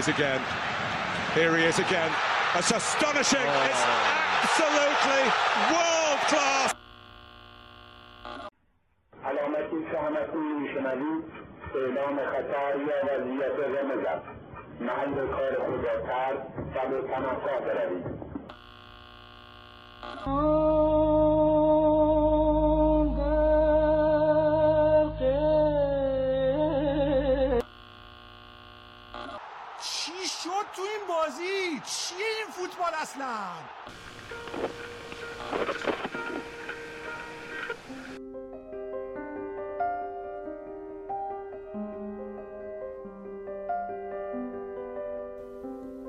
is again. Here he is again. That's astonishing. Oh. It's absolutely world class. علامتی شهامتی میشنوید اعلام خطر یا وضعیت رمز است محل کار خدا ترد و به پناهگاه بروید بازی؟ چیه این فوتبال اصلا؟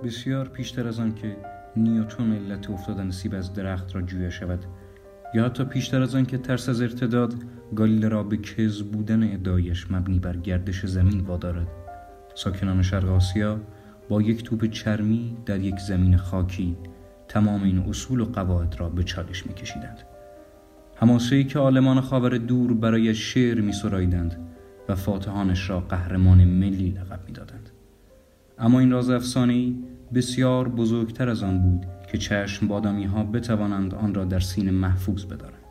بسیار پیشتر از آن که نیوتون علت افتادن سیب از درخت را جویا شود یا حتی پیشتر از آن که ترس از ارتداد گالیله را به کز بودن ادعایش مبنی بر گردش زمین وادارد ساکنان شرق آسیا با یک توپ چرمی در یک زمین خاکی تمام این اصول و قواعد را به چالش میکشیدند. ای که آلمان خاور دور برای شعر می سرایدند و فاتحانش را قهرمان ملی لقب می‌دادند. اما این راز افسانه‌ای بسیار بزرگتر از آن بود که چشم بادامی ها بتوانند آن را در سینه محفوظ بدارند.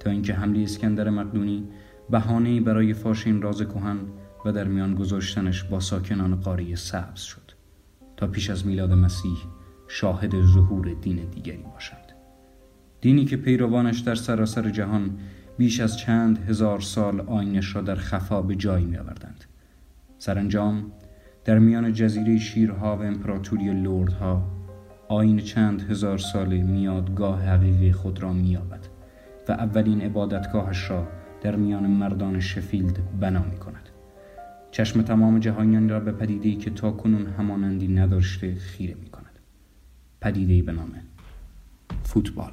تا اینکه حمله اسکندر مقدونی بهانه برای فاش این راز کهن و در میان گذاشتنش با ساکنان قاره سبز شد تا پیش از میلاد مسیح شاهد ظهور دین دیگری باشند دینی که پیروانش در سراسر جهان بیش از چند هزار سال آینش را در خفا به جای می آوردند سرانجام در میان جزیره شیرها و امپراتوری لردها آین چند هزار ساله میادگاه حقیقی خود را مییابد و اولین عبادتگاهش را در میان مردان شفیلد بنا می کند. چشم تمام جهانیان را به پدیده‌ای که تا کنون همانندی نداشته خیره می کند. پدیده‌ای به نام فوتبال.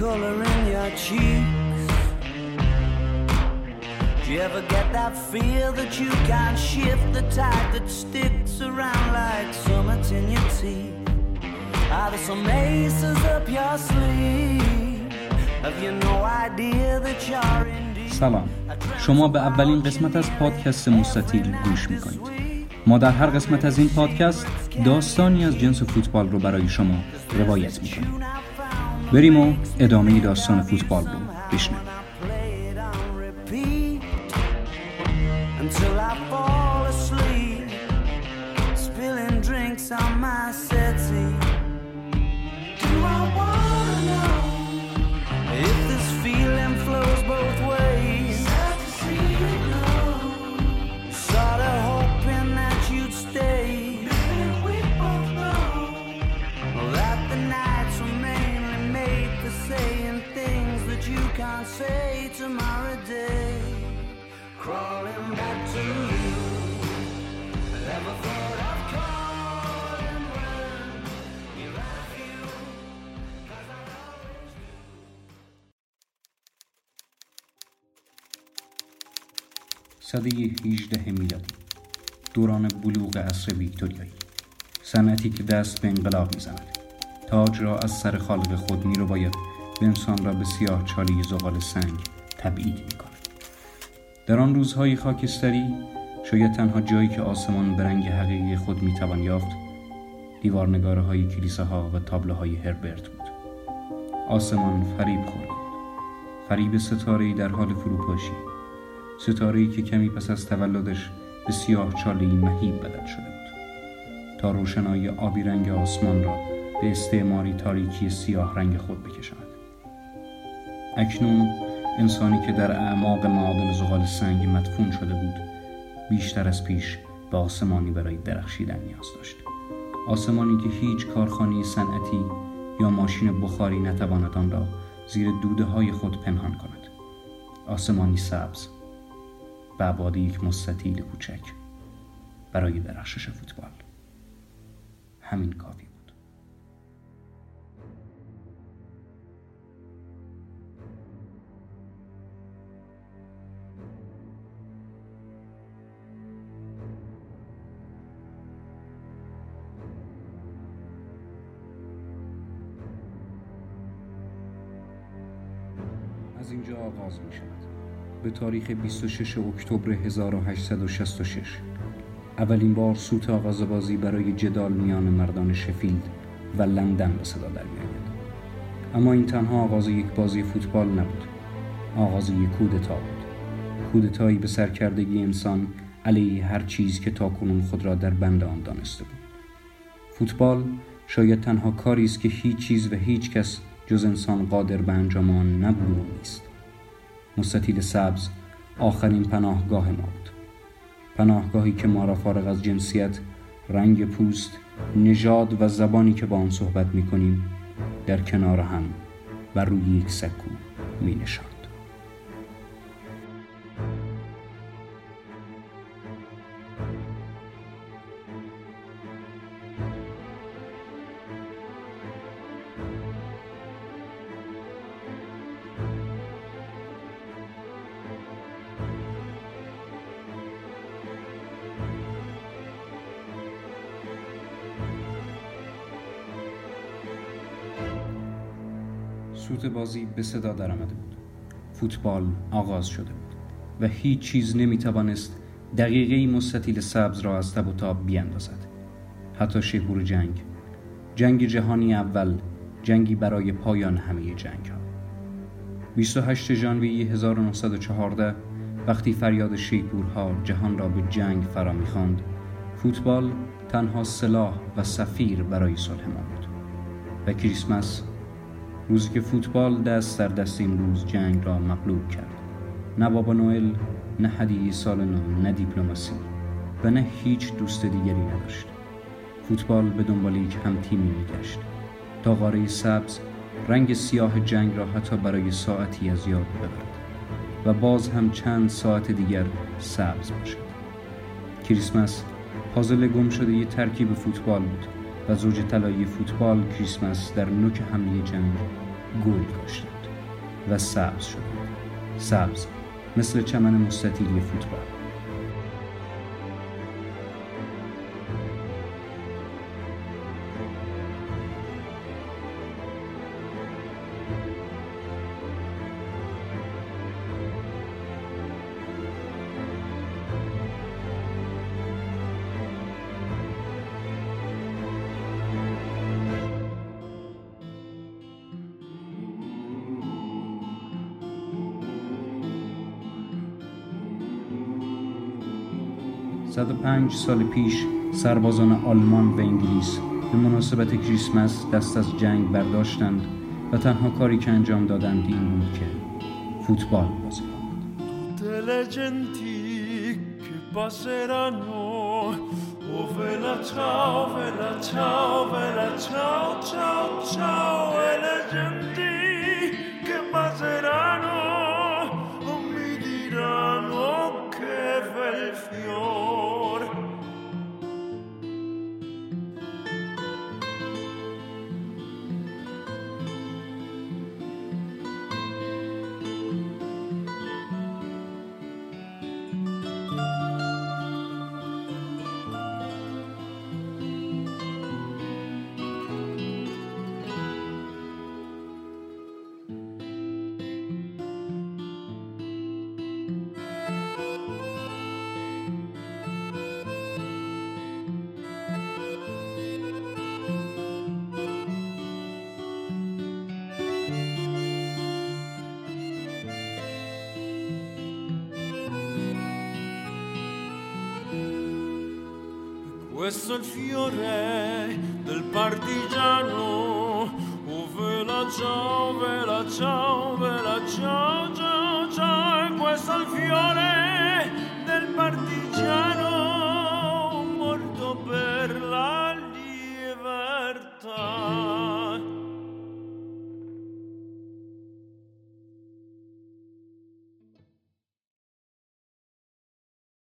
Color in your cheeks? Do you ever get that feel that you can't shift the tide that sticks around like summits in your teeth? Are there some aces up your sleeve? Have you no idea that you're indeed سلام شما به اولین قسمت از پادکست مستطیل گوش می‌کنید ما در هر قسمت از این پادکست داستانی از جنس فوتبال رو برای شما روایت می‌کنیم بریم و ادامه داستان فوتبال رو بشنویم. سده 18 میلادی دوران بلوغ عصر ویکتوریایی. صنعتی که دست به انقلاب می‌زند. تاج را از سر خالق خود می رو باید و انسان را به سیاه چالی زغال سنگ تبعید می کند. در آن روزهای خاکستری شاید تنها جایی که آسمان به رنگ حقیقی خود می توان یافت دیوارنگاره های کلیساها و تابلوهای هربرت بود. آسمان فریب خورد. فریب ستاره در حال فروپاشی. ستاره‌ای که کمی پس از تولدش به سیاه چاله مهیب بدل شده بود. تا روشنایی آبی رنگ آسمان را به استعماری تاریکی سیاه رنگ خود بکشاند. اکنون انسانی که در اعماق معادن زغال سنگ مدفون شده بود بیشتر از پیش به آسمانی برای درخشیدن نیاز داشت. آسمانی که هیچ کارخانه صنعتی یا ماشین بخاری نتواند آن را زیر دوده های خود پنهان کند. آسمانی سبز به یک مستطیل کوچک برای درخشش فوتبال. همین کافی اینجا آغاز می شود به تاریخ 26 اکتبر 1866 اولین بار سوت آغاز بازی برای جدال میان مردان شفیلد و لندن به صدا در میآید. اما این تنها آغاز یک بازی فوتبال نبود. آغاز یک کودتا بود. کودتایی به سرکردگی انسان علیه هر چیز که تاکنون خود را در بند آن دانسته بود. فوتبال شاید تنها کاری است که هیچ چیز و هیچ کس جز انسان قادر به انجام آن نبود و نیست مستطیل سبز آخرین پناهگاه ما بود پناهگاهی که ما را فارغ از جنسیت رنگ پوست نژاد و زبانی که با آن صحبت می کنیم در کنار هم و روی یک سکو می نشان. سوت بازی به صدا درآمده بود. فوتبال آغاز شده بود و هیچ چیز نمی توانست دقیقه مستطیل سبز را از تب و تاب بیاندازد. حتی شیپور جنگ جنگ جهانی اول جنگی برای پایان همه جنگ ها 28 ژانویه 1914 وقتی فریاد شیپورها جهان را به جنگ فرا می‌خواند فوتبال تنها سلاح و سفیر برای صلح بود و کریسمس روزی که فوتبال دست در دست این روز جنگ را مغلوب کرد. نه بابا نوئل نه هدیه سال نو نه دیپلماسی و نه هیچ دوست دیگری نداشت. فوتبال به دنبال یک هم تیمی میگشت. تا قاره سبز رنگ سیاه جنگ را حتی برای ساعتی از یاد ببرد و باز هم چند ساعت دیگر سبز باشد. کریسمس پازل گم شده یه ترکیب فوتبال بود. و زوج طلایی فوتبال کریسمس در نوک حمله جنگ گل کاشتند و سبز شدند سبز مثل چمن مستطیلی فوتبال. پنج سال پیش سربازان آلمان و انگلیس به مناسبت کریسمس دست از جنگ برداشتند و تنها کاری که انجام دادند این بود که فوتبال بازی fiore partigiano. Oh, vela ciao, vela ciao, vela ciao, ciao, ciao. E questo il fiore del partigiano. Oh, vela ciao, vela ciao, vela ciao.